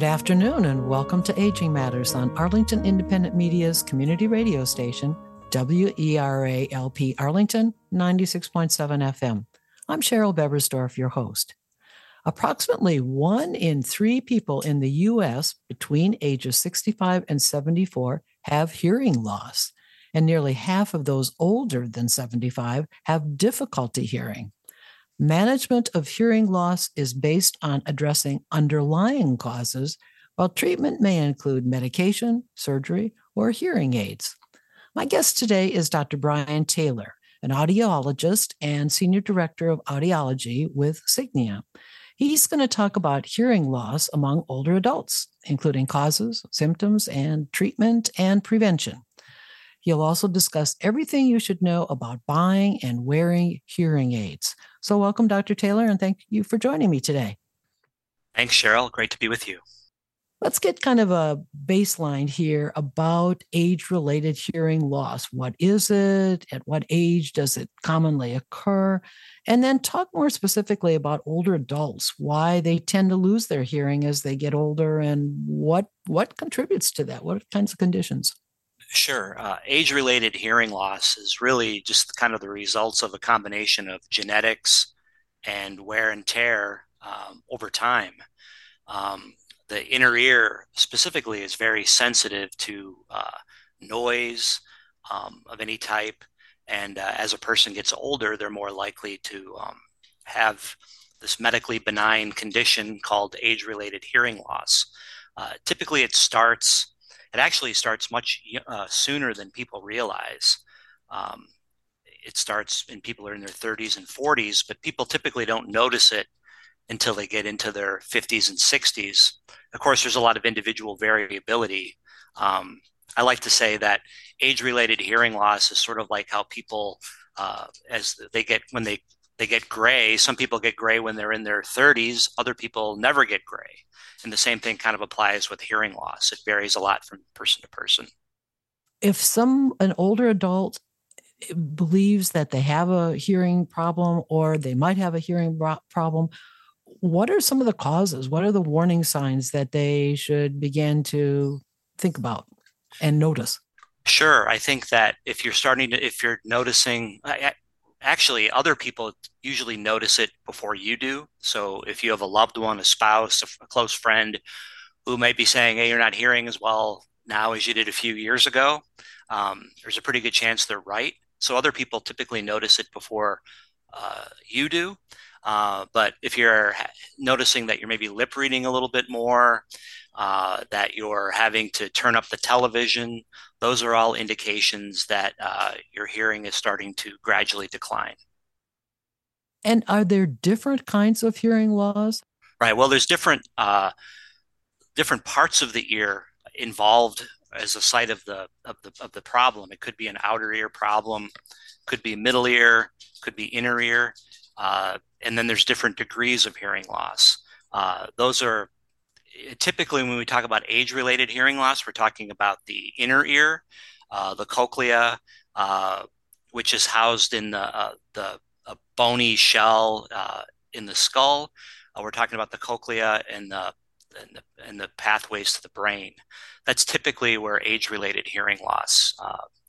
Good afternoon, and welcome to Aging Matters on Arlington Independent Media's community radio station, WERA-LP Arlington, 96.7 FM. I'm Cheryl Bebersdorf, your host. Approximately one in three people in the U.S. between ages 65 and 74 have hearing loss, and nearly half of those older than 75 have difficulty hearing. Management of hearing loss is based on addressing underlying causes, while treatment may include medication, surgery, or hearing aids. My guest today is Dr. Brian Taylor, an audiologist and senior director of audiology with Signia. He's going to talk about hearing loss among older adults, including causes, symptoms, and treatment and prevention. He'll also discuss everything you should know about buying and wearing hearing aids. So, welcome, Dr. Taylor, and thank you for joining me today. Thanks, Cheryl. Great to be with you. Let's get kind of a baseline here about age related hearing loss. What is it? At what age does it commonly occur? And then talk more specifically about older adults, why they tend to lose their hearing as they get older and what, what contributes to that? What kinds of conditions? Sure. Uh, age related hearing loss is really just kind of the results of a combination of genetics and wear and tear um, over time. Um, the inner ear specifically is very sensitive to uh, noise um, of any type. And uh, as a person gets older, they're more likely to um, have this medically benign condition called age related hearing loss. Uh, typically, it starts it actually starts much uh, sooner than people realize. Um, it starts when people are in their 30s and 40s, but people typically don't notice it until they get into their 50s and 60s. Of course, there's a lot of individual variability. Um, I like to say that age related hearing loss is sort of like how people, uh, as they get, when they they get gray. Some people get gray when they're in their 30s, other people never get gray. And the same thing kind of applies with hearing loss. It varies a lot from person to person. If some an older adult eh, believes that they have a hearing problem or they might have a hearing problem, what are some of the causes? What are the warning signs that they should begin to think about and notice? Sure. I think that if you're starting to, if you're noticing, I, actually other people usually notice it before you do. So if you have a loved one a spouse a close friend who may be saying hey you're not hearing as well now as you did a few years ago um, there's a pretty good chance they're right. So other people typically notice it before uh, you do uh, but if you're noticing that you're maybe lip reading a little bit more uh, that you're having to turn up the television. Those are all indications that uh, your hearing is starting to gradually decline. And are there different kinds of hearing loss? Right. Well, there's different uh, different parts of the ear involved as a site of the of the of the problem. It could be an outer ear problem, could be middle ear, could be inner ear, uh, and then there's different degrees of hearing loss. Uh, those are typically when we talk about age-related hearing loss, we're talking about the inner ear, uh, the cochlea, uh, which is housed in the uh, the bony shell uh, in the skull. We're talking about the cochlea and the, and the and the pathways to the brain. That's typically where age-related hearing loss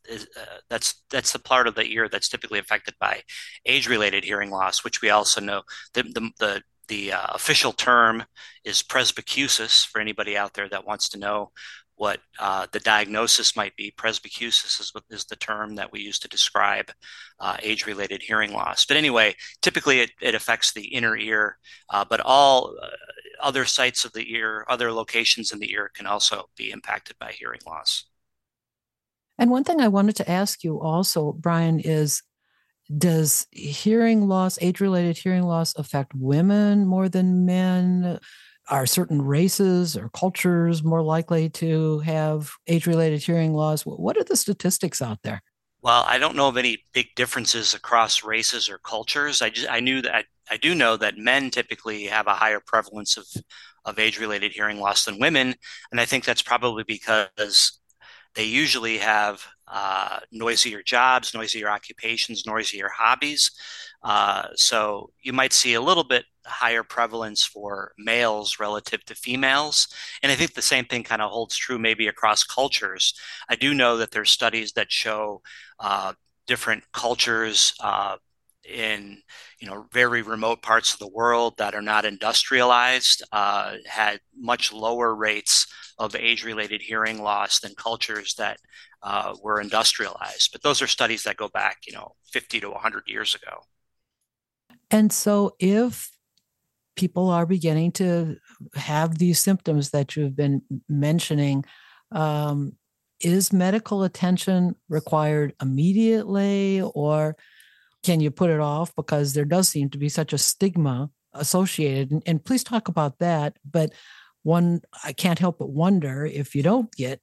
is, uh, that's that's the part of the ear that's typically affected by age-related hearing loss, which we also know the the, the the uh, official term is presbycusis for anybody out there that wants to know what uh, the diagnosis might be. Presbycusis is, is the term that we use to describe uh, age related hearing loss. But anyway, typically it, it affects the inner ear, uh, but all uh, other sites of the ear, other locations in the ear can also be impacted by hearing loss. And one thing I wanted to ask you also, Brian, is does hearing loss, age related hearing loss, affect women more than men? Are certain races or cultures more likely to have age related hearing loss? What are the statistics out there? Well, I don't know of any big differences across races or cultures. I just I knew that I, do know that men typically have a higher prevalence of of age related hearing loss than women, and I think that's probably because they usually have uh, noisier jobs, noisier occupations, noisier hobbies. Uh, so you might see a little bit higher prevalence for males relative to females. And I think the same thing kind of holds true maybe across cultures. I do know that there's studies that show uh, different cultures uh, in you know very remote parts of the world that are not industrialized uh, had much lower rates of age-related hearing loss than cultures that uh, were industrialized. But those are studies that go back you know 50 to 100 years ago. And so, if people are beginning to have these symptoms that you've been mentioning, um, is medical attention required immediately or can you put it off because there does seem to be such a stigma associated and, and, please talk about that but one i can't help but wonder if you don't get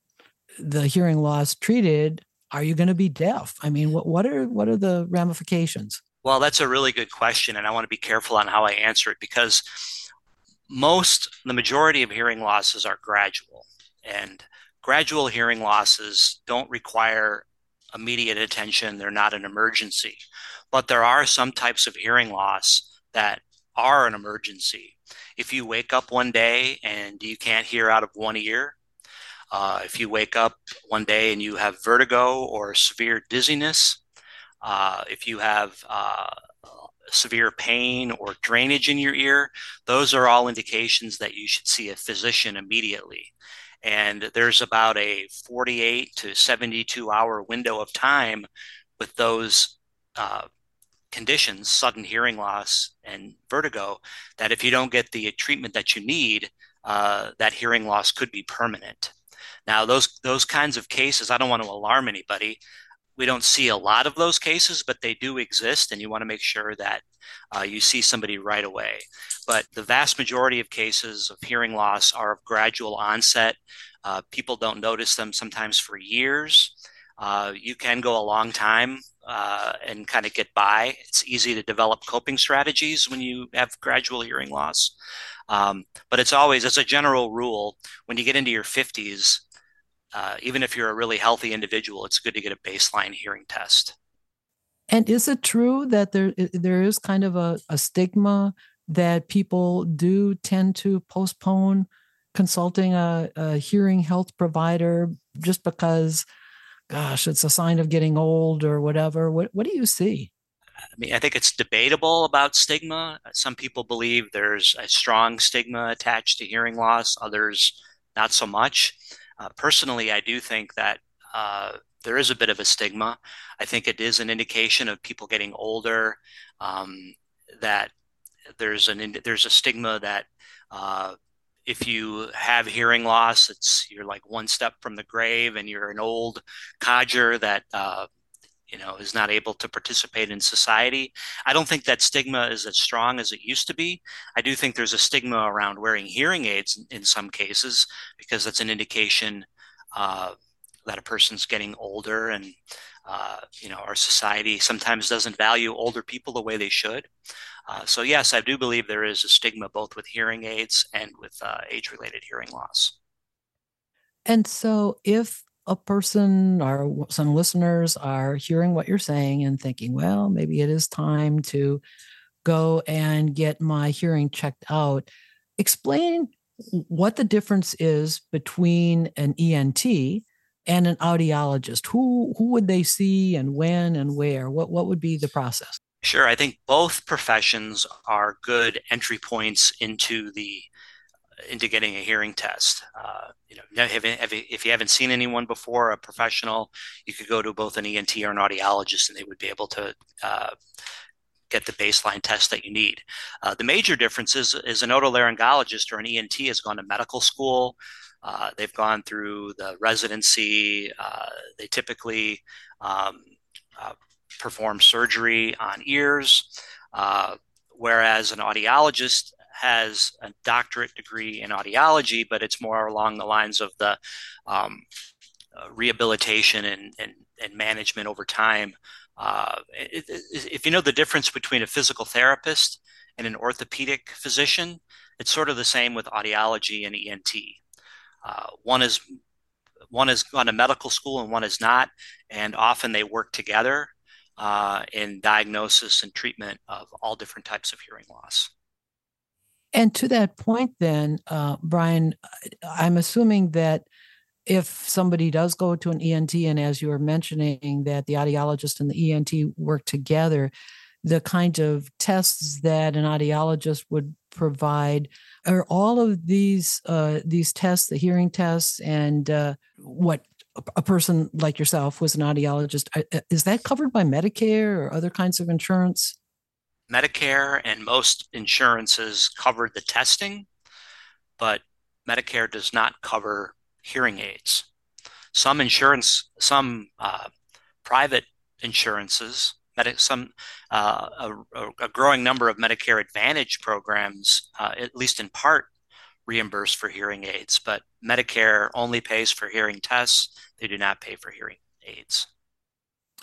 the hearing loss treated are you going to be deaf i mean what, what are what are the ramifications well that's a really good question and i want to be careful on how i answer it because most the majority of hearing losses are gradual and gradual hearing losses don't require immediate attention they're not an emergency but there are some types of hearing loss that are an emergency. If you wake up one day and you can't hear out of one ear, uh, if you wake up one day and you have vertigo or severe dizziness, uh, if you have uh, severe pain or drainage in your ear, those are all indications that you should see a physician immediately. And there's about a 48 to 72 hour window of time with those uh, conditions, sudden hearing loss and vertigo, that if you don't get the treatment that you need, uh, that hearing loss could be permanent. Now, those those kinds of cases, I don't want to alarm anybody. We don't see a lot of those cases, but they do exist, and you want to make sure that uh, you see somebody right away. But the vast majority of cases of hearing loss are of gradual onset. Uh, people don't notice them sometimes for years. Uh, you can go a long time uh, and kind of get by. It's easy to develop coping strategies when you have gradual hearing loss. Um, but it's always, as a general rule, when you get into your 50s, uh, even if you're a really healthy individual, it's good to get a baseline hearing test. And is it true that there there is kind of a, a stigma that people do tend to postpone consulting a, a hearing health provider just because gosh, it's a sign of getting old or whatever. What what do you see? I mean, I think it's debatable about stigma. Some people believe there's a strong stigma attached to hearing loss, others not so much. Uh, personally, I do think that uh, there is a bit of a stigma. I think it is an indication of people getting older. Um, that there's an there's a stigma that uh, if you have hearing loss, it's you're like one step from the grave, and you're an old codger that uh, you know is not able to participate in society. I don't think that stigma is as strong as it used to be. I do think there's a stigma around wearing hearing aids in, in some cases because that's an indication uh, that a person's getting older, and uh, you know our society sometimes doesn't value older people the way they should. Uh, so yes, I do believe there is a stigma both with hearing aids and with uh, age-related hearing loss. And so, if a person or some listeners are hearing what you're saying and thinking, well, maybe it is time to go and get my hearing checked out, explain what the difference is between an ENT and an audiologist. Who who would they see and when and where? What what would be the process? Sure. I think both professions are good entry points into the into getting a hearing test. Uh, you know, if you haven't seen anyone before, a professional, you could go to both an ENT or an audiologist, and they would be able to uh, get the baseline test that you need. Uh, the major difference is, is an otolaryngologist or an ENT has gone to medical school. Uh, they've gone through the residency. Uh, they typically um, uh, perform surgery on ears, uh, whereas an audiologist has a doctorate degree in audiology, but it's more along the lines of the um, uh, rehabilitation and, and, and, management over time. Uh, it, it, if you know the difference between a physical therapist and an orthopedic physician, it's sort of the same with audiology and ENT. Uh, one is one is gone to medical school and one is not, and often they work together uh, in diagnosis and treatment of all different types of hearing loss. And to that point, then, uh, Brian, I'm assuming that if somebody does go to an ENT, and as you were mentioning, that the audiologist and the ENT work together, the kind of tests that an audiologist would provide are all of these uh, these tests, the hearing tests, and uh, what a person like yourself was an audiologist. Uh, uh, is that covered by Medicare or other kinds of insurance? Medicare and most insurances cover the testing, but Medicare does not cover hearing aids. Some insurance, some uh, private insurances, some uh, a, a, growing number of Medicare Advantage programs, uh, at least in part, reimburse for hearing aids, but Medicare only pays for hearing tests. They do not pay for hearing aids.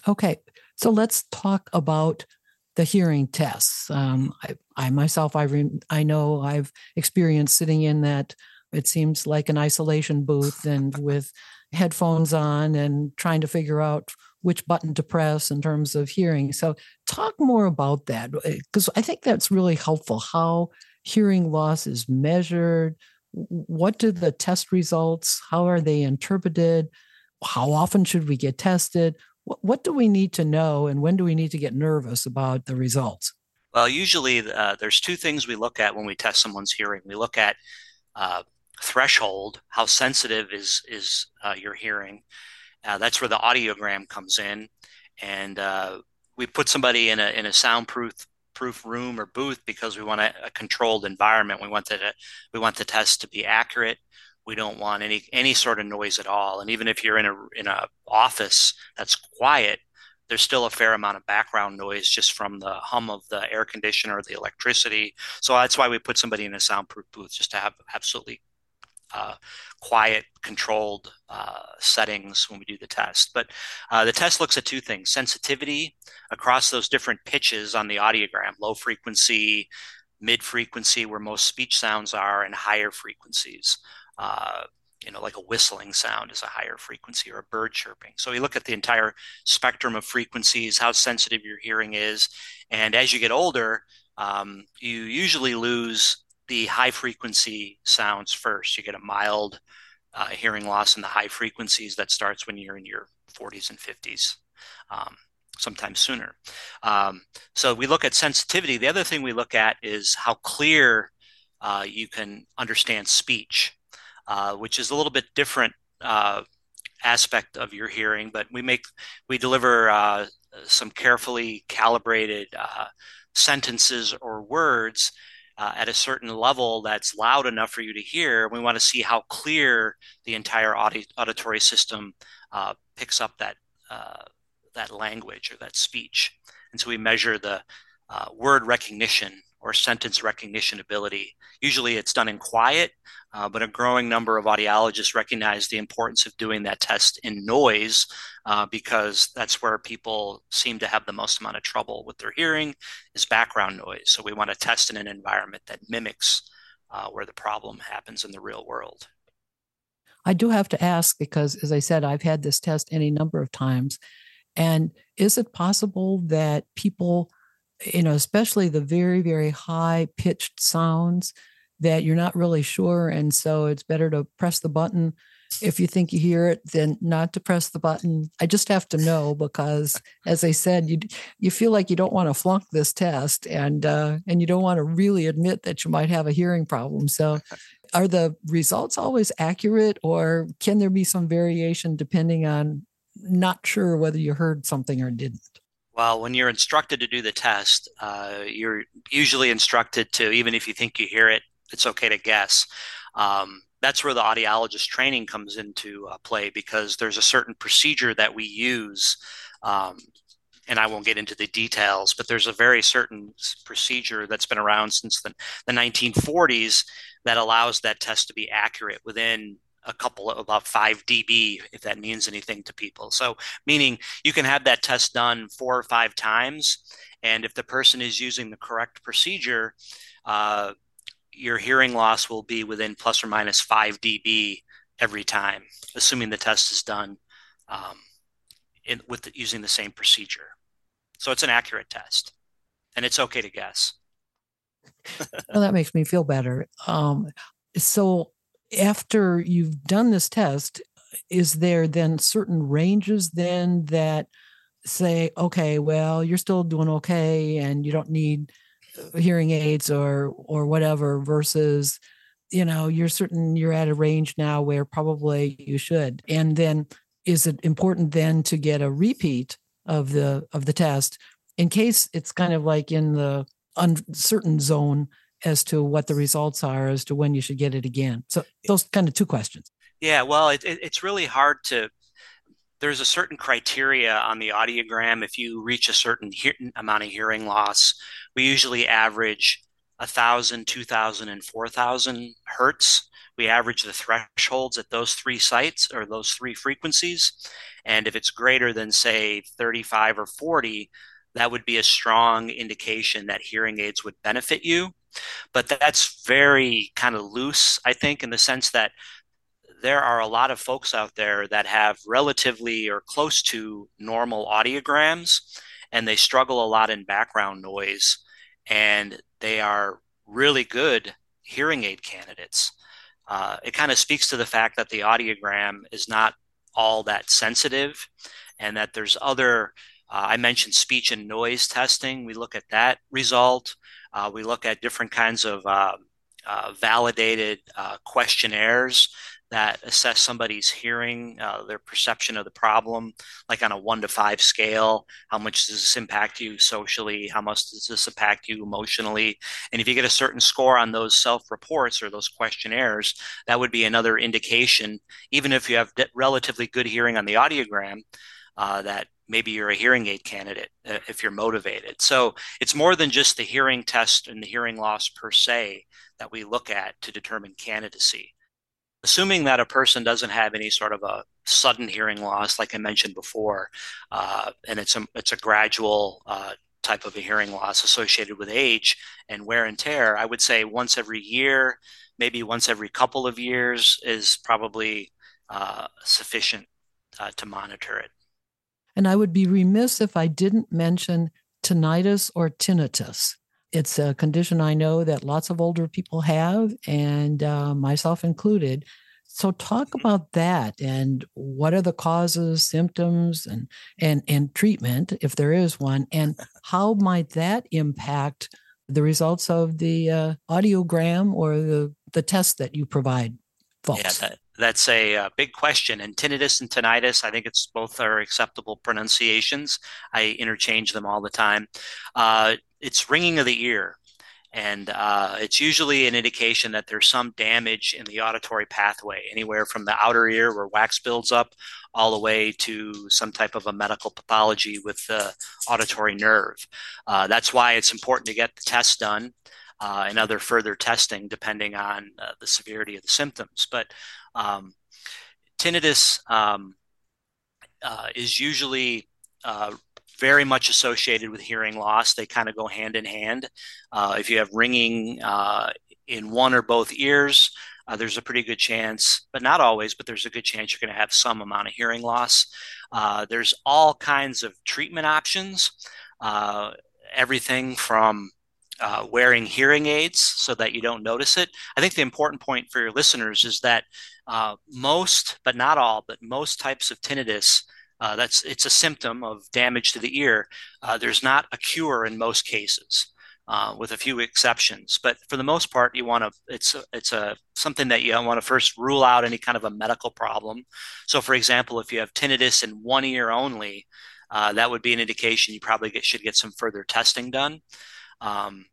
Okay, so let's talk about the hearing tests. Um, I, I, myself, I re- I know I've experienced sitting in that. It seems like an isolation booth and with headphones on and trying to figure out which button to press in terms of hearing. So, talk more about that because I think that's really helpful. How hearing loss is measured. What do the test results? How are they interpreted? How often should we get tested? What, what do we need to know, and when do we need to get nervous about the results? Well, usually uh, there's two things we look at when we test someone's hearing. We look at uh, threshold, how sensitive is is uh, your hearing. Uh, that's where the audiogram comes in, and uh, we put somebody in a in a soundproof proof room or booth because we want a, a controlled environment. We want the we want the test to be accurate. We don't want any any sort of noise at all. And even if you're in a in a office that's quiet there's still a fair amount of background noise just from the hum of the air conditioner or the electricity. So that's why we put somebody in a soundproof booth just to have absolutely uh, quiet, controlled uh, settings when we do the test. But uh, the test looks at two things sensitivity across those different pitches on the audiogram low frequency, mid frequency, where most speech sounds are, and higher frequencies uh, you know, like a whistling sound is a higher frequency or a bird chirping. So we look at the entire spectrum of frequencies, how sensitive your hearing is. And as you get older, um, you usually lose the high frequency sounds first. You get a mild uh, hearing loss in the high frequencies that starts when you're in your 40s and 50s. Um, sometimes sooner. Um, so we look at sensitivity. The other thing we look at is how clear uh, you can understand speech. Uh, which is a little bit different uh, aspect of your hearing. But we make we deliver uh, some carefully calibrated uh, sentences or words. Uh, at a certain level that's loud enough for you to hear. We want to see how clear the entire audi- auditory system picks up that that language or that speech. And so we measure the uh, word recognition or sentence recognition ability. Usually it's done in quiet, uh, but a growing number of audiologists recognize the importance of doing that test in noise uh, because that's where people seem to have the most amount of trouble with their hearing is background noise. So we want to test in an environment that mimics uh, where the problem happens in the real world. I do have to ask because, as I said, I've had this test any number of times. And is it possible that people you know, especially the very, very high pitched sounds that you're not really sure. And so it's better to press the button if you think you hear it than not to press the button. I just have to know because, as I said, you you feel like you don't want to flunk this test, and uh, and you don't want to really admit that you might have a hearing problem. So, are the results always accurate, or can there be some variation depending on not sure whether you heard something or didn't? Well, when you're instructed to do the test, uh, you're usually instructed to, even if you think you hear it, it's okay to guess. Um, that's where the audiologist training comes into uh, play because there's a certain procedure that we use. Um, and I won't get into the details, but there's a very certain procedure that's been around since the, the 1940s that allows that test to be accurate within a couple of about 5 dB, if that means anything to people. So, meaning you can have that test done four or five times. And if the person is using the correct procedure, uh, your hearing loss will be within plus or minus 5 dB every time, assuming the test is done um, in, with the, using the same procedure. So it's an accurate test, and it's okay to guess. well, that makes me feel better. Um, so after you've done this test, is there then certain ranges then that say, okay, well, you're still doing okay, and you don't need uh, hearing aids or or whatever, versus you know you're certain you're at a range now where probably you should. And then is it important then to get a repeat of the of the test in case it's kind of like in the uncertain zone as to what the results are as to when you should get it again so those kind of two questions yeah well it, it, it's really hard to there's a certain criteria on the audiogram if you reach a certain he- amount of hearing loss we usually average 1,000, 2,000, and 4,000 hertz. We average the thresholds at those three sites or those three frequencies. And if it's greater than, say, 35 or 40, that would be a strong indication that hearing aids would benefit you. But that's very kind of loose, I think, in the sense that there are a lot of folks out there that have relatively or close to normal audiograms and they struggle a lot in background noise and they are really good hearing aid candidates. Uh, it kind of speaks to the fact that the audiogram is not all that sensitive and that there's other uh, i mentioned speech and noise testing we look at that result uh, we look at different kinds of uh, uh, validated uh, questionnaires that assess somebody's hearing, uh, their perception of the problem, like on a one to five scale. How much does this impact you socially? How much does this impact you emotionally? And if you get a certain score on those self reports or those questionnaires, that would be another indication, even if you have relatively good hearing on the audiogram, uh, that maybe you're a hearing aid candidate uh, if you're motivated. So it's more than just the hearing test and the hearing loss per se that we look at to determine candidacy assuming that a person doesn't have any sort of a sudden hearing loss, like I mentioned before, uh, and it's a it's a gradual uh, type of a hearing loss associated with age and wear and tear, I would say once every year, maybe once every couple of years is probably uh, sufficient uh, to monitor it. And I would be remiss if I didn't mention tinnitus or tinnitus. It's a condition I know that lots of older people have, and uh, myself included. So, talk mm-hmm. about that and what are the causes, symptoms, and and and treatment if there is one, and how might that impact the results of the uh, audiogram or the the test that you provide, folks? Yeah, that, that's a, a, big question. And tinnitus and tinnitus, I think it's both are acceptable pronunciations. I interchange them all the time. Uh, it's ringing of the ear. And uh, it's usually an indication that there's some damage in the auditory pathway, anywhere from the outer ear where wax builds up all the way to some type of a medical pathology with the auditory nerve. Uh, that's why it's important to get the test done uh, and other further testing depending on uh, the severity of the symptoms. But um, tinnitus um, uh, is usually uh, very much associated with hearing loss. They kind of go hand in hand. Uh, if you have ringing uh, in one or both ears, uh, there's a pretty good chance, but not always, but there's a good chance you're going to have some amount of hearing loss. Uh, there's all kinds of treatment options, uh, everything from uh, wearing hearing aids so that you don't notice it. I think the important point for your listeners is that most, but not all, but most types of tinnitus uh, that's it's a symptom of damage to the ear. Uh, there's not a cure in most cases, uh, with a few exceptions. But for the most part, you want to it's a, it's a something that you want to first rule out any kind of a medical problem. So, for example, if you have tinnitus in one ear only, uh, that would be an indication you probably get, should get some further testing done. Um,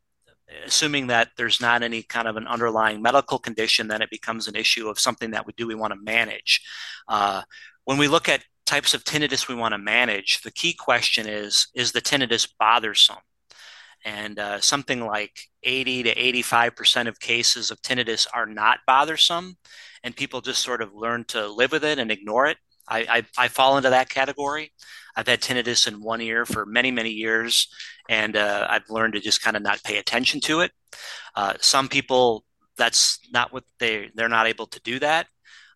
assuming that there's not any kind of an underlying medical condition, then it becomes an issue of something that we do we want to manage. Uh, when we look at types of tinnitus we want to manage, the key question is is the tinnitus bothersome? And uh, something like 80 to 85% of cases of tinnitus are not bothersome, and people just sort of learn to live with it and ignore it. I, I, I fall into that category. I've had tinnitus in one ear for many, many years, and uh, I've learned to just kind of not pay attention to it. Uh, some people, that's not what they they're not able to do that,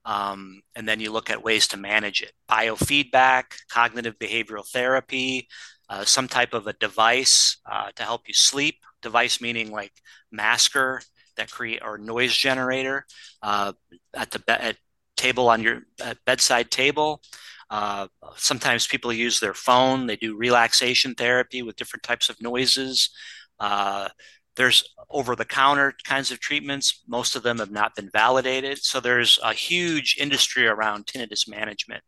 Um, and then you look at ways to manage it biofeedback, cognitive behavioral therapy, uh, some type of a device uh, to help you sleep. Device meaning like masker that create or noise generator uh, at the at table on your bedside table. Uh, sometimes people use their phone. They do relaxation therapy with different types of noises. Uh, there's over the counter kinds of treatments. Most of them have not been validated. So there's a huge industry around tinnitus management.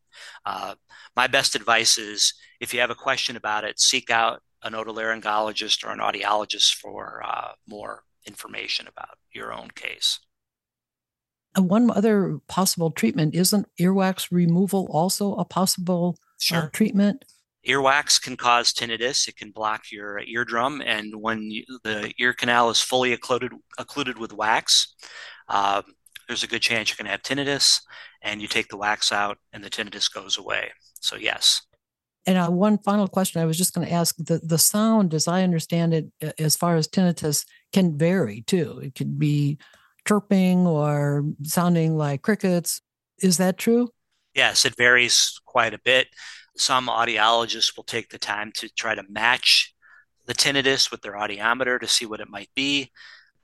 Uh, my best advice is if you have a question about it, seek out an otolaryngologist or an audiologist for uh, more information about your own case. One other possible treatment isn't earwax removal also a possible uh, sure. uh, treatment? Earwax can cause tinnitus. It can block your eardrum, and when you, the ear canal is fully occluded, occluded with wax, uh, there's a good chance you're going to have tinnitus. And you take the wax out, and the tinnitus goes away. So yes. And uh, one final question I was just going to ask: the the sound, as I understand it, as far as tinnitus, can vary too. It could be chirping or sounding like crickets. Is that true? Yes, it varies quite a bit. Some audiologists will take the time to try to match the tinnitus with their audiometer to see what it might be.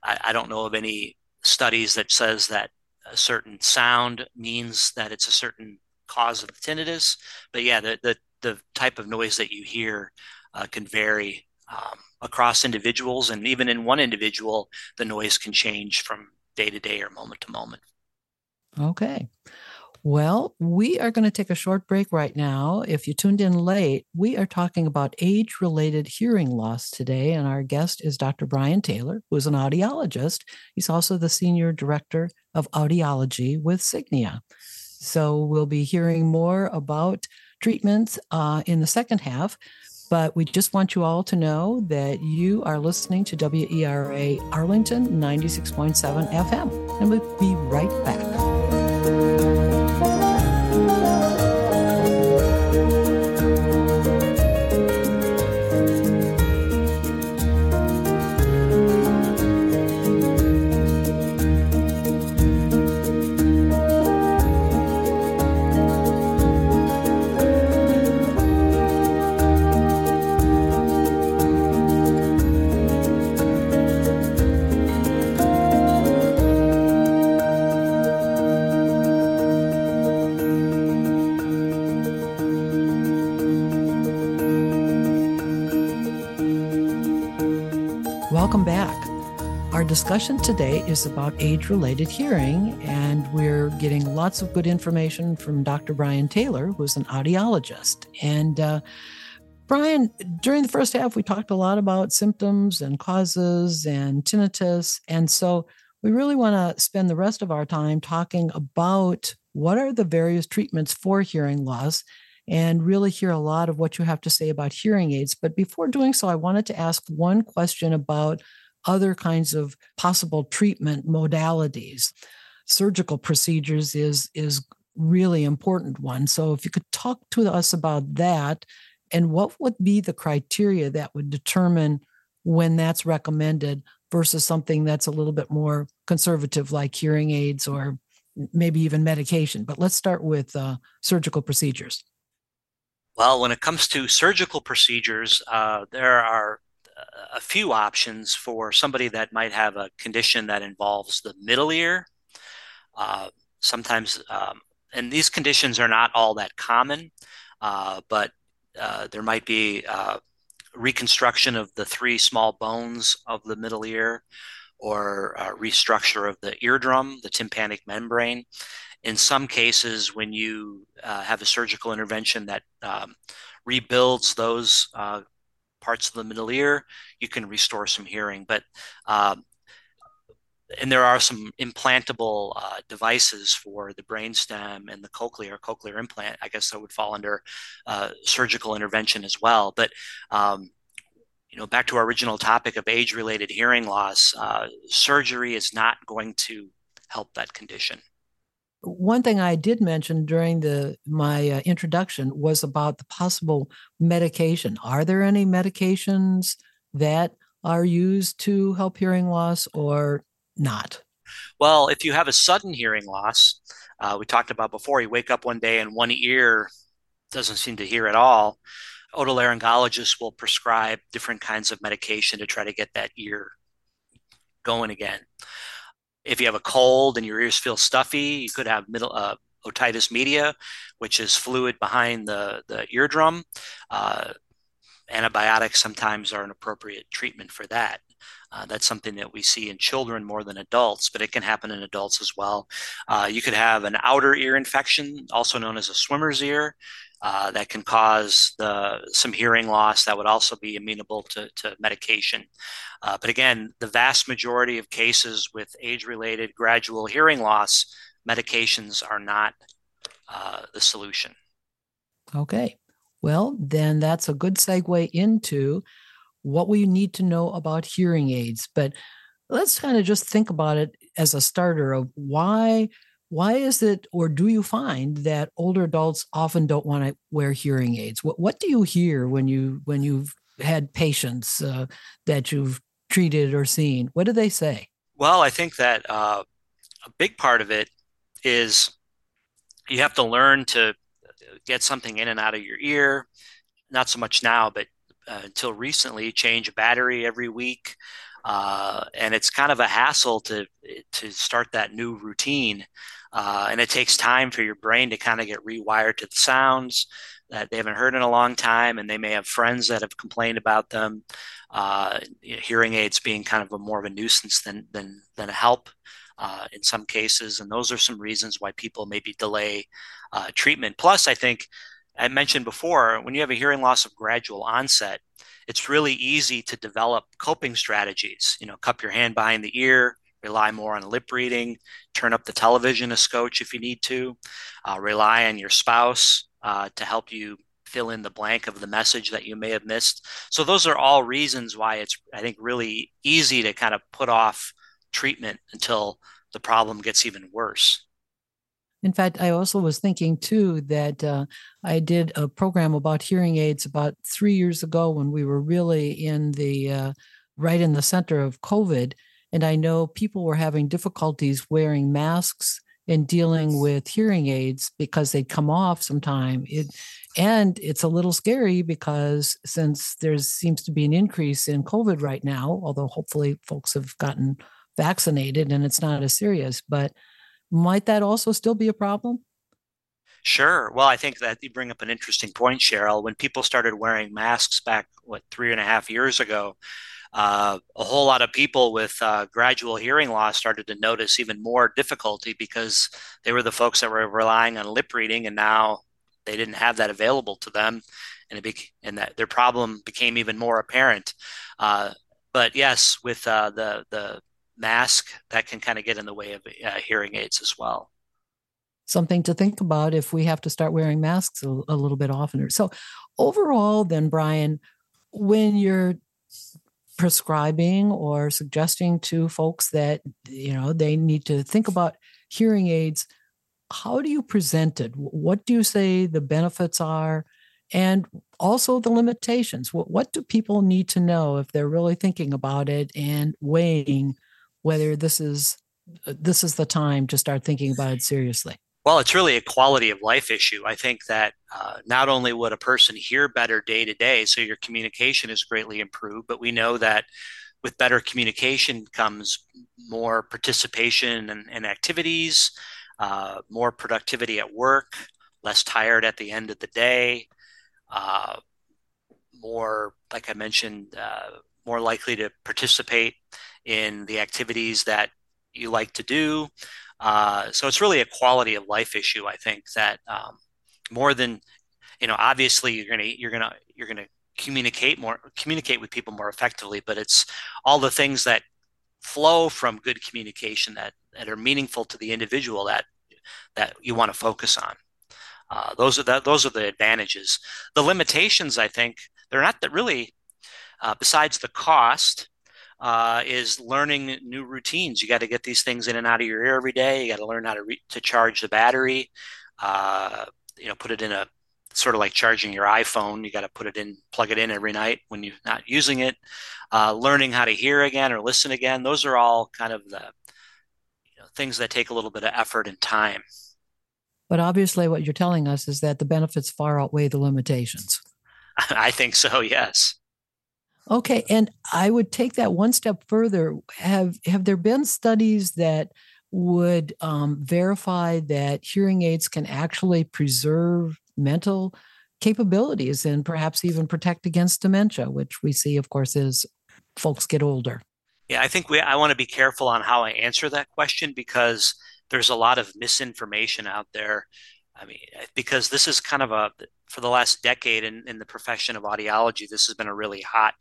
I, I don't know of any studies that says that a certain sound means that it's a certain cause of the tinnitus. But yeah, the the, the type of noise that you hear uh, can vary um, across individuals, and even in one individual, the noise can change from day to day or moment to moment. Okay. Well, we are going to take a short break right now. If you tuned in late, we are talking about age related hearing loss today. And our guest is Dr. Brian Taylor, who is an audiologist. He's also the Senior Director of Audiology with Signia. So we'll be hearing more about treatments uh, in the second half. But we just want you all to know that you are listening to WERA Arlington 96.7 FM. And we'll be right back. Welcome back. Our discussion today is about age related hearing, and we're getting lots of good information from Dr. Brian Taylor, who's an audiologist. And uh, Brian, during the first half, we talked a lot about symptoms and causes and tinnitus. And so we really want to spend the rest of our time talking about what are the various treatments for hearing loss and really hear a lot of what you have to say about hearing aids. But before doing so, I wanted to ask one question about other kinds of possible treatment modalities. Surgical procedures is is really important one. So if you could talk to us about that and what would be the criteria that would determine when that's recommended versus something that's a little bit more conservative like hearing aids or maybe even medication. But let's start with uh, surgical procedures. Well, when it comes to surgical procedures, uh, there are a few options for somebody that might have a condition that involves the middle ear. Uh, sometimes, um, and these conditions are not all that common, uh, but uh, there might be uh, reconstruction of the three small bones of the middle ear or restructure of the eardrum, the tympanic membrane in some cases, when you uh, have a surgical intervention that um, rebuilds those uh, parts of the middle ear, you can restore some hearing. But um, and there are some implantable uh, devices for the brainstem and the cochlear cochlear implant. I guess that would fall under uh, surgical intervention as well. But um, you know, back to our original topic of age-related hearing loss, uh, surgery is not going to help that condition one thing I did mention during the my uh, introduction was about the possible medication. Are there any medications that are used to help hearing loss or not? Well, if you have a sudden hearing loss, uh, we talked about before, you wake up one day and one ear doesn't seem to hear at all. Otolaryngologists will prescribe different kinds of medication to try to get that ear going again. If you have a cold and your ears feel stuffy, you could have middle uh, otitis media, which is fluid behind the, the eardrum. Uh, antibiotics sometimes are an appropriate treatment for that. Uh, that's something that we see in children more than adults, but it can happen in adults as well. Uh, you could have an outer ear infection, also known as a swimmer's ear, uh, that can cause the, some hearing loss that would also be amenable to, to medication. Uh, but again, the vast majority of cases with age related gradual hearing loss, medications are not uh, the solution. Okay. Well, then that's a good segue into what we need to know about hearing aids. But let's kind of just think about it as a starter of why why is it or do you find that older adults often don't want to wear hearing aids? What, what do you hear when you when you've had patients uh, that you've treated or seen? What do they say? Well i think that uh, a big part of it is you have to learn to get something in and out of your ear. Not so much now but uh, until recently change a battery every week uh, and it's kind of a hassle to to start that new routine uh, and it takes time for your brain to kind of get rewired to the sounds that they haven't heard in a long time and they may have friends that have complained about them uh, hearing aids being kind of a more of a nuisance than than than a help uh, in some cases and those are some reasons why people maybe delay uh, treatment. Plus i think I mentioned before, when you have a hearing loss of gradual onset, it's really easy to develop coping strategies. You know, cup your hand behind the ear, rely more on lip reading, turn up the television a scotch if you need to, uh, rely on your spouse uh, to help you fill in the blank of the message that you may have missed. So those are all reasons why it's I think really easy to kind of put off treatment until the problem gets even worse. In fact, I also was thinking too that uh, I did a program about hearing aids about three years ago when we were really in the uh, right in the center of COVID. And I know people were having difficulties wearing masks and dealing with hearing aids because they'd come off sometime. It, and it's a little scary because since there seems to be an increase in COVID right now, although hopefully folks have gotten vaccinated and it's not as serious, but might that also still be a problem? Sure. Well, I think that you bring up an interesting point, Cheryl. When people started wearing masks back, what, three and a half years ago, uh, a whole lot of people with uh, gradual hearing loss started to notice even more difficulty because they were the folks that were relying on lip reading, and now they didn't have that available to them, and it be- and that their problem became even more apparent. Uh, but yes, with uh, the the mask that can kind of get in the way of uh, hearing aids as well. Something to think about if we have to start wearing masks a, a, little bit oftener. So overall then brian when you're prescribing or suggesting to folks that you know they need to think about hearing aids how do you present it? What do you say the benefits are? And also the limitations. What, what do people need to know if they're really thinking about it and weighing whether this is this is the time to start thinking about it seriously. Well it's really a quality of life issue. I think that uh, not only would a person hear better day to day so your communication is greatly improved but we know that with better communication comes more participation in activities uh, more productivity at work less tired at the end of the day uh, more like i mentioned uh, more likely to participate in the activities that you like to do. Uh, so it's really a quality of life issue, I think, that um, more than you know, obviously you're gonna you're gonna you're gonna communicate more communicate with people more effectively, but it's all the things that flow from good communication that that are meaningful to the individual that that you want to focus on. Uh, those are the, those are the advantages. The limitations, I think, they're not that really. Uh, besides the cost, uh, is learning new routines. You got to get these things in and out of your ear every day. You got to learn how to re- to charge the battery. Uh, you know, put it in a sort of like charging your iPhone. You got to put it in, plug it in every night when you're not using it. Uh, learning how to hear again or listen again. Those are all kind of the things that take a little bit of effort and time. But obviously, what you're telling us is that the benefits far outweigh the limitations. I think so, yes. Okay, and I would take that one step further. Have have there been studies that would um, verify that hearing aids can actually preserve mental capabilities and perhaps even protect against dementia, which we see, of course, as folks get older? Yeah, I think we I want to be careful on how I answer that question because there's a lot of misinformation out there. I mean, eh, because this is kind of a for the last decade in, in the profession of audiology, this has been a really hot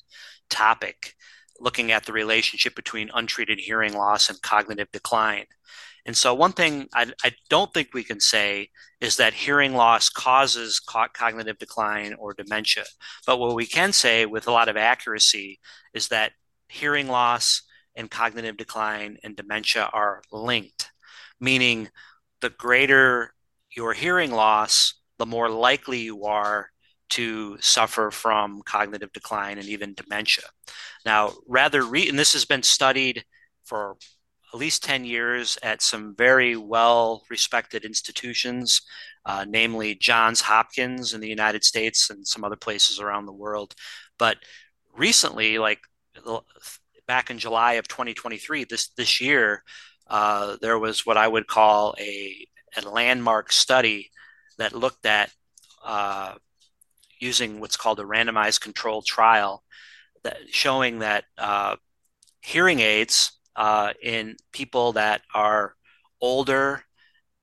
topic, looking at the relationship between untreated hearing loss and cognitive decline. And so, one thing I, I don't think we can say is that hearing loss causes co- cognitive decline or dementia. But what we can say with a lot of accuracy is that hearing loss and cognitive decline and dementia are linked, meaning the greater your hearing loss, the more likely you are to suffer from cognitive decline and even dementia. Now, rather, re- and this has been studied for at least 10 years at some very well respected institutions, uh, namely Johns Hopkins in the United States and some other places around the world. But recently, like back in July of 2023, this, this year, uh, there was what I would call a, a landmark study that looked at uh, using what's called a randomized controlled trial, that showing that uh, hearing aids uh, in people that are older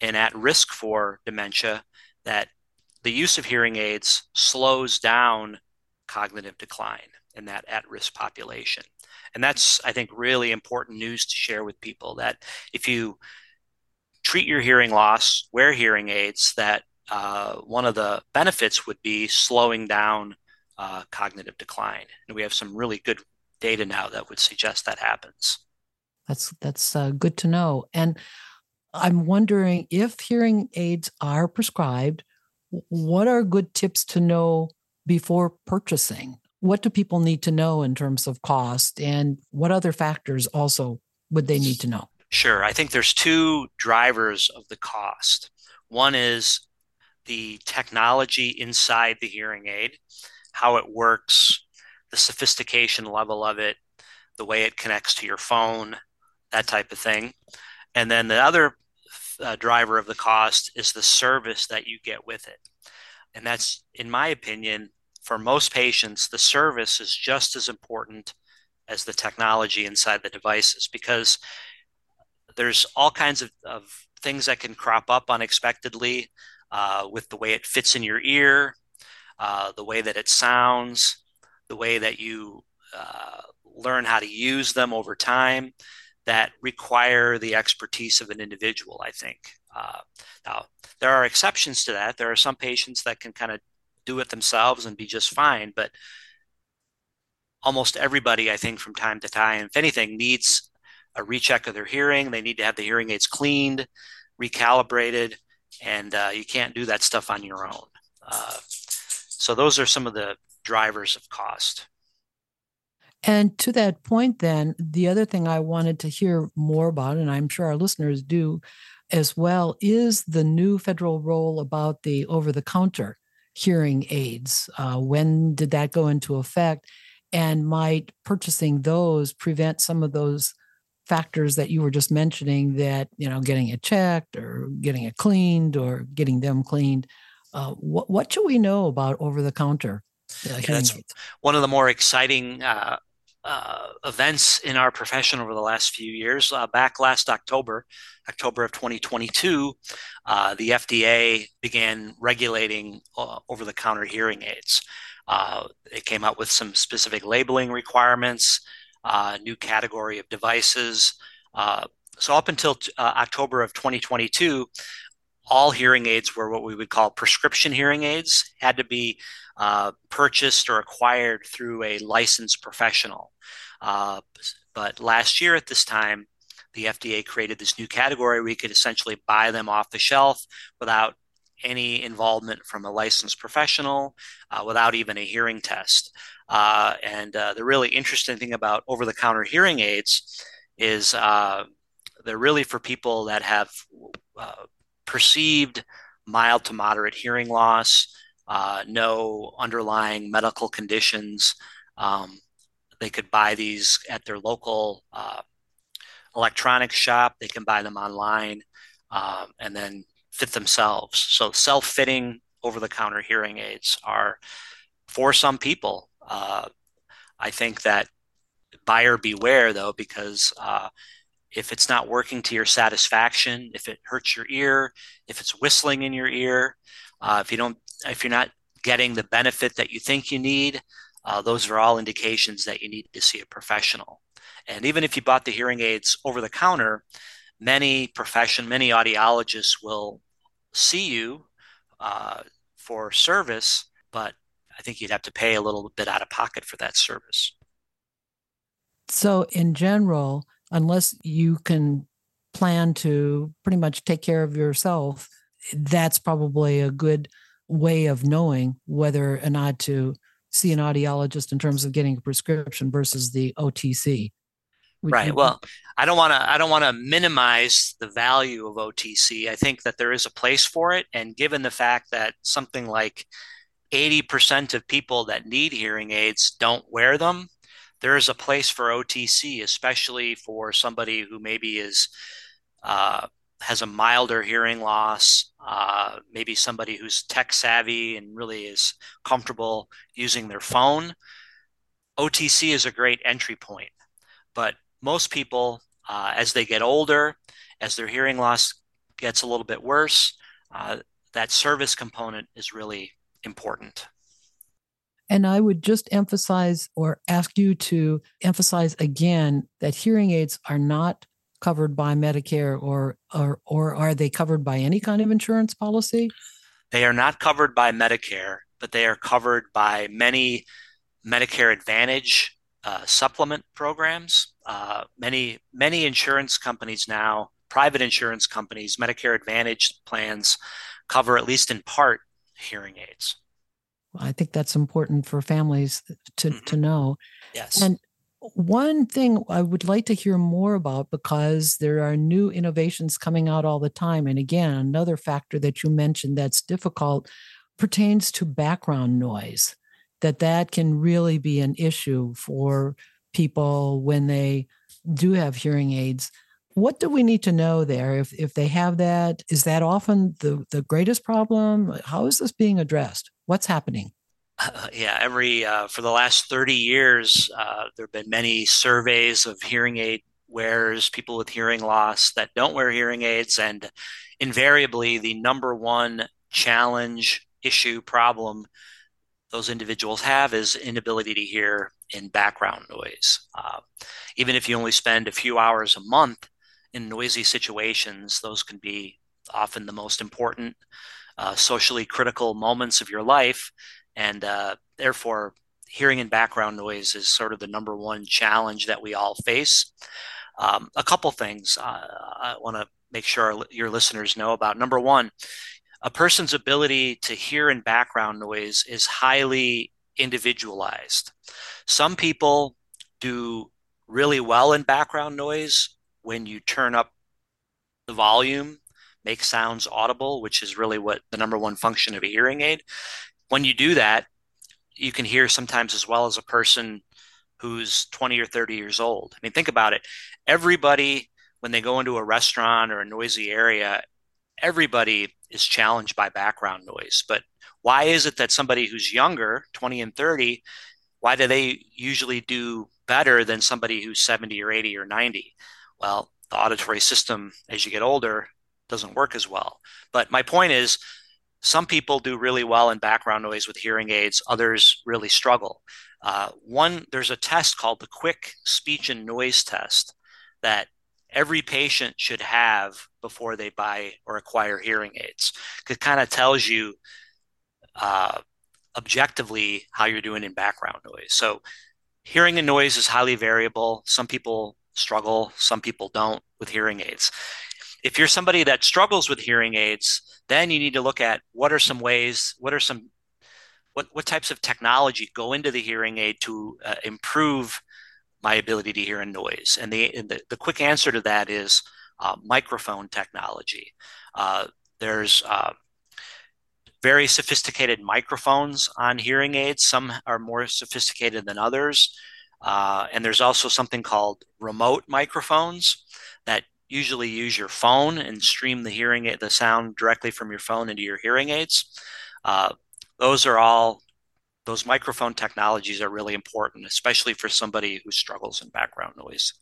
and at risk for dementia, that the use of hearing aids slows down cognitive decline in that at-risk population. And that's, I think, really important news to share with people that if you treat your hearing loss, wear hearing aids, that uh, one of the benefits would be slowing down uh, cognitive decline. And we have some really good data now that would suggest that happens. That's that's uh, good to know. And I'm wondering if hearing aids are prescribed, what are good tips to know before purchasing? What do people need to know in terms of cost, and what other factors also would they need to know? Sure. I think there's two drivers of the cost. One is the technology inside the hearing aid, how it works, the sophistication level of it, the way it connects to your phone, that type of thing. And then the other uh, driver of the cost is the service that you get with it. And that's, in my opinion, for most patients, the service is just as important as the technology inside the devices because there's all kinds of, of things that can crop up unexpectedly uh, with the way it fits in your ear, uh, the way that it sounds, the way that you uh, learn how to use them over time that require the expertise of an individual, I think. Uh, now, there are exceptions to that. There are some patients that can kind of do it themselves and be just fine, but almost everybody, I think, from time to time, if anything, needs a recheck of their hearing. They need to have the hearing aids cleaned, recalibrated, and uh, you can't do that stuff on your own. Uh, so those are some of the drivers of cost. And to that point, then, the other thing I wanted to hear more about, and I'm sure our listeners do as well, is the new federal role about the over the counter hearing aids. Uh, when did that go into effect? And might purchasing those prevent some of those factors that you were just mentioning that you know getting it checked or getting it cleaned or getting them cleaned uh, what, what should we know about over the counter uh, that's one of the more exciting uh, uh, events in our profession over the last few years. Uh, back last october october of 2022 uh, the fda began regulating over the counter hearing aids. It came out with some specific labeling requirements uh, new category of devices. Uh, so up until uh, October of 2022, all hearing aids were what we would call prescription hearing aids, had to be uh, purchased or acquired through a licensed professional. Uh, but last year at this time, the FDA created this new category where you could essentially buy them off the shelf without any involvement from a licensed professional, uh, without even a hearing test. Uh, and uh, the really interesting thing about over the counter hearing aids is uh, they're really for people that have uh, perceived mild to moderate hearing loss, uh, no underlying medical conditions. Um, they could buy these at their local uh, electronics shop. They can buy them online um, and then fit themselves. So self-fitting over-the-counter hearing aids are for some people. Uh, I think that buyer beware though, because uh, if it's not working to your satisfaction, if it hurts your ear, if it's whistling in your ear, uh, if you don't, if you're not getting the benefit that you think you need, uh, those are all indications that you need to see a professional. And even if you bought the hearing aids over the counter, many profession, many audiologists will see you uh, for service, but I think you'd have to pay a little bit out of pocket for that service. So, in general, unless you can plan to pretty much take care of yourself, that's probably a good way of knowing whether or not to see an audiologist in terms of getting a prescription versus the OTC. right. well, I don't want to I don't want to minimize the value of OTC. I think that there is a place for it and given the fact that something like 80% of people that need hearing aids don't wear them, there is a place for OTC, especially for somebody who maybe is uh, has a milder hearing loss, uh, maybe somebody who's tech savvy and really is comfortable using their phone. OTC is a great entry point, but most people, uh, as they get older, as their hearing loss gets a little bit worse, uh, that service component is really important. And I would just emphasize or ask you to emphasize again that hearing aids are not covered by Medicare or or or are they covered by any kind of insurance policy? They are not covered by Medicare, but they are covered by many Medicare Advantage uh, supplement programs. Uh, many many insurance companies now, private insurance companies, Medicare Advantage plans cover at least in part hearing aids. I think that's important for families to mm-hmm. to know. Yes. And one thing I would like to hear more about because there are new innovations coming out all the time. And again, another factor that you mentioned that's difficult pertains to background noise, that that can really be an issue for people when they do have hearing aids. What do we need to know there? If, if they have that, is that often the, the greatest problem? How is this being addressed? What's happening? Uh, yeah, every uh, for the last 30 years, uh, there have been many surveys of hearing aid wearers, people with hearing loss that don't wear hearing aids, and invariably, the number one challenge, issue, problem those individuals have is inability to hear in background noise. Uh, even if you only spend a few hours a month in noisy situations, those can be often the most important uh, socially critical moments of your life. And uh, therefore hearing and background noise is sort of the number one challenge that we all face. Um, a couple things uh, i want to make sure your listeners know about. Number one a person's ability to hear in background noise is highly individualized. Some people do really well in background noise when you turn up the volume make sounds audible, which is really what the number one function of a hearing aid when you do that, you can hear sometimes as well as a person who's 20 or 30 years old. I mean, think about it. Everybody, when they go into a restaurant or a noisy area, everybody is challenged by background noise. But why is it that somebody who's younger, 20 and 30, why do they usually do better than somebody who's 70 or 80 or 90? Well, the auditory system as you get older doesn't work as well. But my point is, some people do really well in background noise with hearing aids, others really struggle. Uh, one, there's a test called the Quick Speech and Noise Test that every patient should have before they buy or acquire hearing aids. It kind of tells you uh, objectively how you're doing in background noise. So, hearing and noise is highly variable. Some people struggle, some people don't with hearing aids. If you're somebody that struggles with hearing aids, then you need to look at what are some ways, what are some, what, what types of technology go into the hearing aid to uh, improve my ability to hear a noise. And the, the, the quick answer to that is uh, microphone technology. Uh, there's uh, very sophisticated microphones on hearing aids. Some are more sophisticated than others. Uh, and there's also something called remote microphones that usually use your phone and stream the hearing the sound directly from your phone into your hearing aids. Uh, those are all those microphone technologies are really important, especially for somebody who struggles in background noise.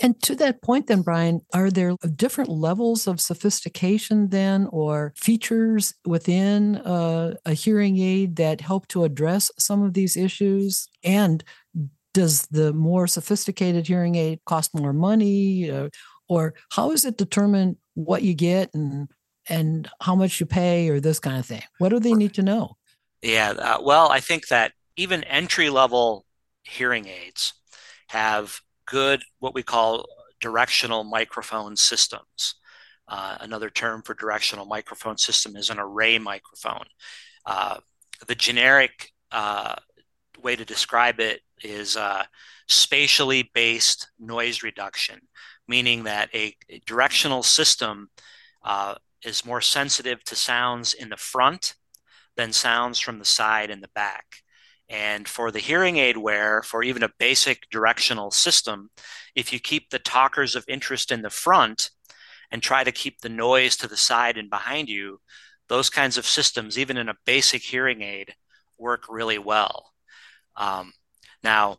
And to that point, then, Brian, are there different levels of sophistication then, or features within uh, a hearing aid that help to address some of these issues? And does the more sophisticated hearing aid cost more money, uh, or how is it determined what you get and and how much you pay, or this kind of thing? What do they need to know? Yeah, uh, well, I think that even entry level hearing aids have good, what we call directional microphone systems. Uh, another term for directional microphone system is an array microphone. Uh, the generic uh, way to describe it is uh, spatially based noise reduction, meaning that a, directional system uh, is more sensitive to sounds in the front than sounds from the side and the back. And for the hearing aid wear, for even a basic directional system, if you keep the talkers of interest in the front and try to keep the noise to the side and behind you, those kinds of systems, even in a basic hearing aid, work really well. Um, now,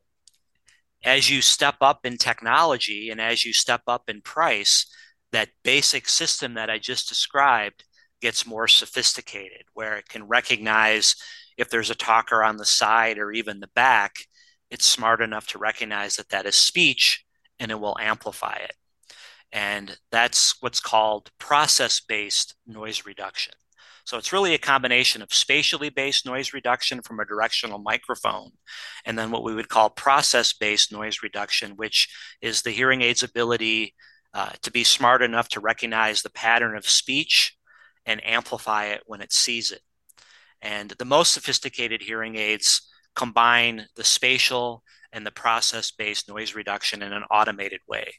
as you step up in technology and as you step up in price, that basic system that I just described gets more sophisticated, where it can recognize if there's a talker on the side or even the back, it's smart enough to recognize that that is speech and it will amplify it. And that's what's called process based noise reduction. So it's really a combination of spatially based noise reduction from a directional microphone, and then what we would call process based noise reduction, which is the hearing aid's ability uh, to be smart enough to recognize the pattern of speech and amplify it when it sees it. And the most sophisticated hearing aids combine the spatial and the process based noise reduction in an automated way.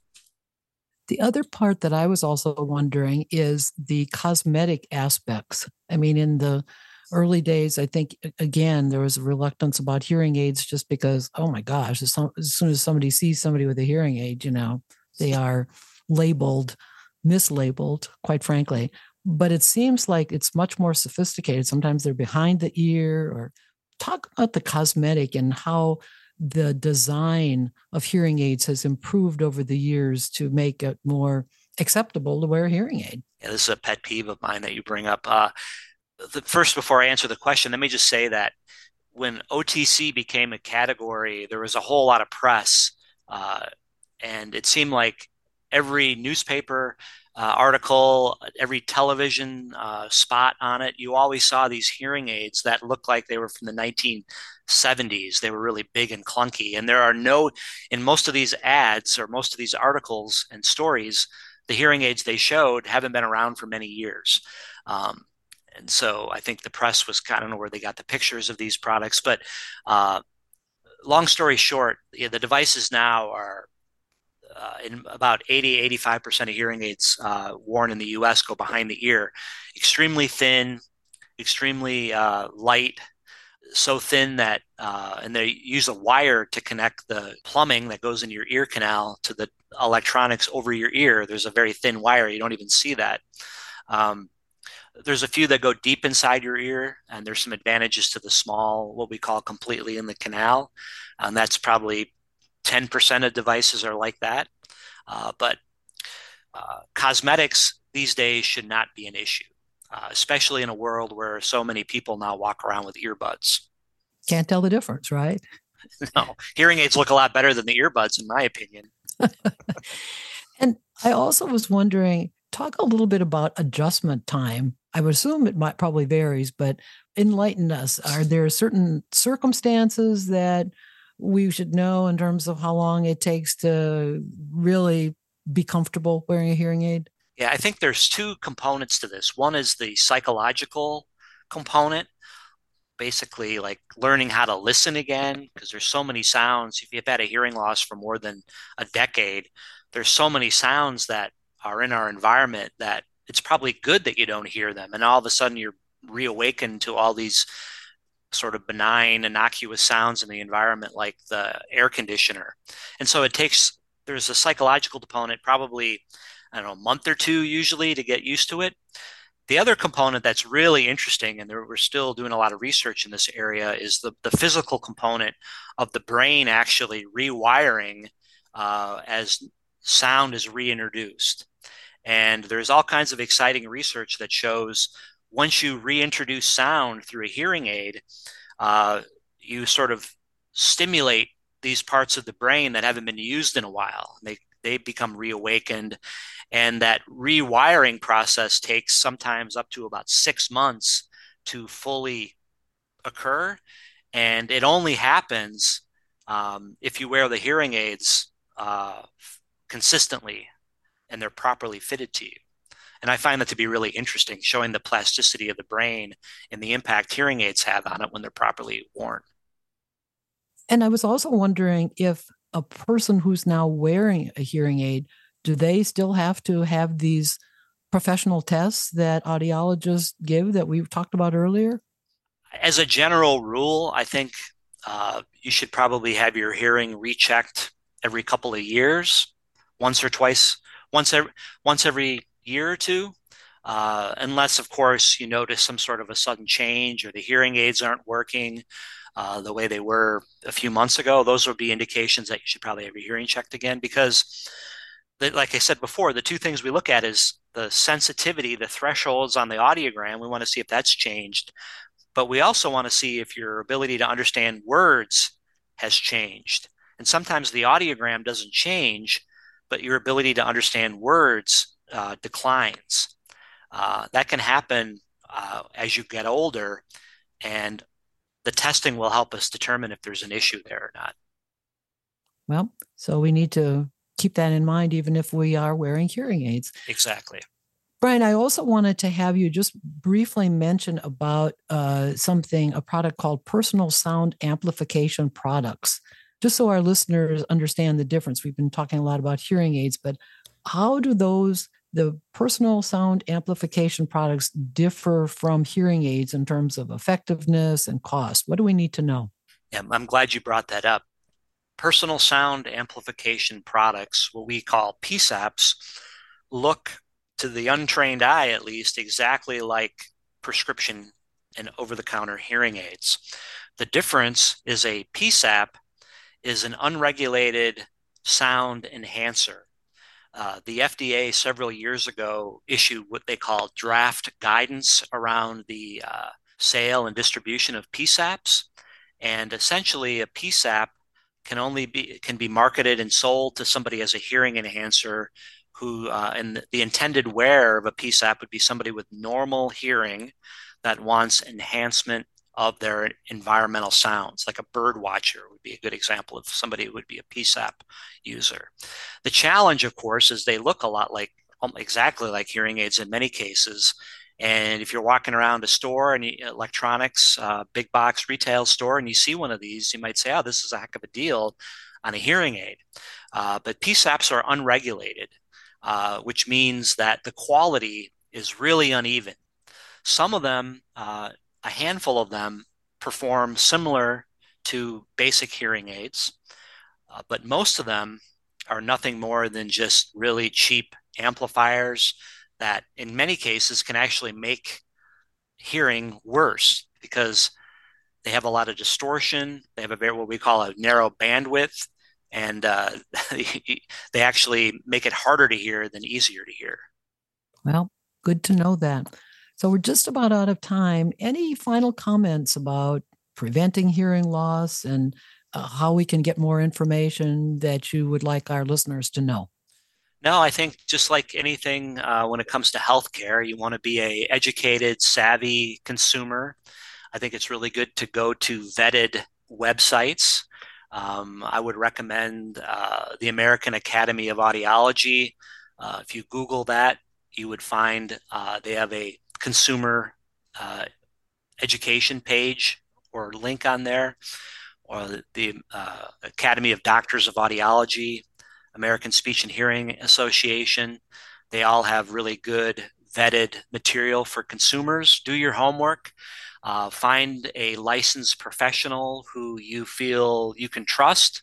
The other part that I was also wondering is the cosmetic aspects. I mean, in the early days, I think, again, there was a reluctance about hearing aids just because, oh my gosh, as, soon as somebody sees somebody with a hearing aid, you know, they are labeled, mislabeled, quite frankly. But it seems like it's much more sophisticated. Sometimes they're behind the ear or talk about the cosmetic and how the design of hearing aids has improved over the years to make it more acceptable to wear a hearing aid. Yeah, this is a pet peeve of mine that you bring up. Uh, the, first, before I answer the question, let me just say that when OTC became a category, there was a whole lot of press, uh, and it seemed like every newspaper uh, article, every television uh, spot on it, you always saw these hearing aids that looked like they were from the 1970s. They were really big and clunky. And there are no, in most of these ads or most of these articles and stories, the hearing aids they showed haven't been around for many years. Um, and so I think the press was, I don't know where they got the pictures of these products, but uh, long story short, yeah, the devices now are uh, in about 80 85% of hearing aids uh, worn in the US go behind the ear. Extremely thin, extremely uh, light, so thin that, uh, and they use a wire to connect the plumbing that goes in your ear canal to the electronics over your ear. There's a very thin wire, you don't even see that. Um, there's a few that go deep inside your ear, and there's some advantages to the small, what we call completely in the canal. And that's probably 10% of devices are like that. Uh, but uh, cosmetics these days should not be an issue, uh, especially in a world where so many people now walk around with earbuds. Can't tell the difference, right? no, hearing aids look a lot better than the earbuds, in my opinion. and I also was wondering, talk a little bit about adjustment time. I would assume it might probably varies, but enlighten us. Are there certain circumstances that we should know in terms of how long it takes to really be comfortable wearing a hearing aid? Yeah, I think there's two components to this. One is the psychological component, basically like learning how to listen again, because there's so many sounds. If you've had a hearing loss for more than a decade, there's so many sounds that are in our environment that it's probably good that you don't hear them. And all of a sudden you're reawakened to all these sort of benign, innocuous sounds in the environment, like the air conditioner. And so it takes, there's a psychological component, probably, I don't know, a month or two usually to get used to it. The other component that's really interesting, and there, we're still doing a lot of research in this area, is the, the physical component of the brain actually rewiring uh, as sound is reintroduced. And there's all kinds of exciting research that shows once you reintroduce sound through a hearing aid, uh, you sort of stimulate these parts of the brain that haven't been used in a while. They they become reawakened, and that rewiring process takes sometimes up to about six months to fully occur, and it only happens um, if you wear the hearing aids uh, consistently and they're properly fitted to you. And I find that to be really interesting, showing the plasticity of the brain and the impact hearing aids have on it when they're properly worn. And I was also wondering if a person who's now wearing a hearing aid, do they still have to have these professional tests that audiologists give that we talked about earlier? As a general rule, I think uh, you should probably have your hearing rechecked every couple of years, once or twice, once every once every year or two. Uh, unless, of course, you notice some sort of a sudden change or the hearing aids aren't working uh, the way they were a few months ago, those would be indications that you should probably have your hearing checked again. Because, the, like I said before, the two things we look at is the sensitivity, the thresholds on the audiogram. We want to see if that's changed, but we also want to see if your ability to understand words has changed. And sometimes the audiogram doesn't change, but your ability to understand words uh, declines. Uh, that can happen uh, as you get older, and the testing will help us determine if there's an issue there or not. Well, so we need to keep that in mind, even if we are wearing hearing aids. Exactly. Brian, I also wanted to have you just briefly mention about uh, something, a product called Personal Sound Amplification Products, just so our listeners understand the difference. We've been talking a lot about hearing aids, but how do those the personal sound amplification products differ from hearing aids in terms of effectiveness and cost? What do we need to know? Yeah, I'm glad you brought that up. Personal sound amplification products, what we call PSAPs, look to the untrained eye at least exactly like prescription and over the counter hearing aids. The difference is a PSAP is an unregulated sound enhancer. Uh, the FDA several years ago issued what they call draft guidance around the uh, sale and distribution of PSAPs, and essentially a PSAP can only be can be marketed and sold to somebody as a hearing enhancer who uh, and the intended wearer of a PSAP would be somebody with normal hearing that wants enhancement of their environmental sounds, like a bird watcher would be a good example of somebody who would be a PSAP user. The challenge, of course, is they look a lot like um, exactly like hearing aids in many cases. And if you're walking around a store and electronics, uh, big box retail store, and you see one of these, you might say, "Oh, this is a heck of a deal on a hearing aid." Uh, but PSAPs are unregulated, uh, which means that the quality is really uneven. Some of them uh, a handful of them perform similar to basic hearing aids, uh, but most of them are nothing more than just really cheap amplifiers that, in many cases, can actually make hearing worse because they have a lot of distortion. They have a very what we call a narrow bandwidth, and uh, they actually make it harder to hear than easier to hear. Well, good to know that. So we're just about out of time. Any final comments about preventing hearing loss and uh, how we can get more information that you would like our listeners to know? No, I think just like anything uh, when it comes to healthcare, you want to be a educated, savvy consumer. I think it's really good to go to vetted websites. Um, I would recommend uh, the American Academy of Audiology. Uh, if you Google that, you would find uh, they have a consumer uh, education page or link on there, or the, uh, Academy of Doctors of Audiology, American Speech and Hearing Association. They all have really good vetted material for consumers. Do your homework. Uh, find a licensed professional who you feel you can trust,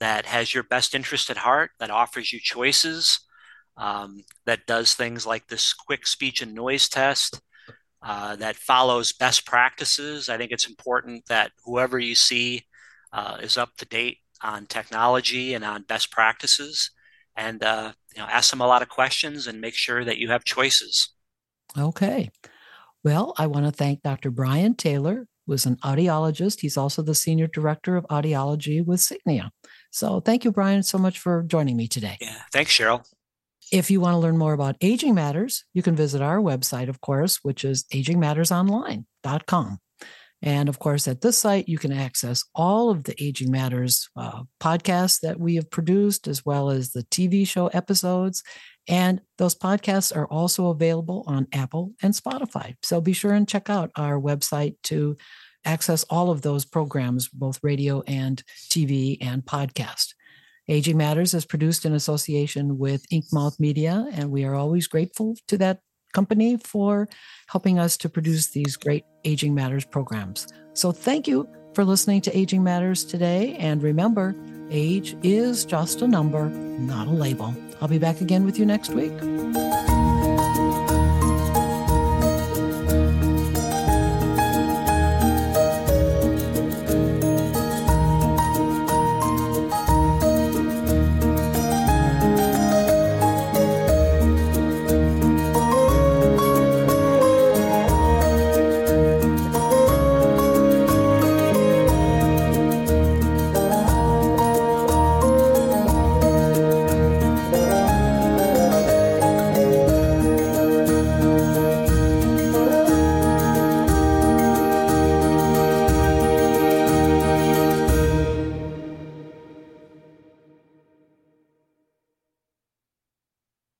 that has your best interest at heart, that offers you choices, um, that does things like this quick speech and noise test, uh, that follows best practices. I think it's important that whoever you see uh, is up to date on technology and on best practices, and uh, you know, ask them a lot of questions and make sure that you have choices. Okay. Well, I want to thank Dr. Brian Taylor, who is an audiologist. He's also the Senior Director of Audiology with Signia. So thank you, Brian, so much for joining me today. Yeah, thanks, Cheryl. If you want to learn more about Aging Matters, you can visit our website, of course, which is agingmattersonline.com. And of course, at this site, you can access all of the Aging Matters uh, podcasts that we have produced, as well as the TV show episodes. And those podcasts are also available on Apple and Spotify. So be sure and check out our website to access all of those programs, both radio and TV and podcast. Aging Matters is produced in association with Inkmouth Media, and we are always grateful to that company for helping us to produce these great Aging Matters programs. So thank you for listening to Aging Matters today. And remember, age is just a number, not a label. I'll be back again with you next week.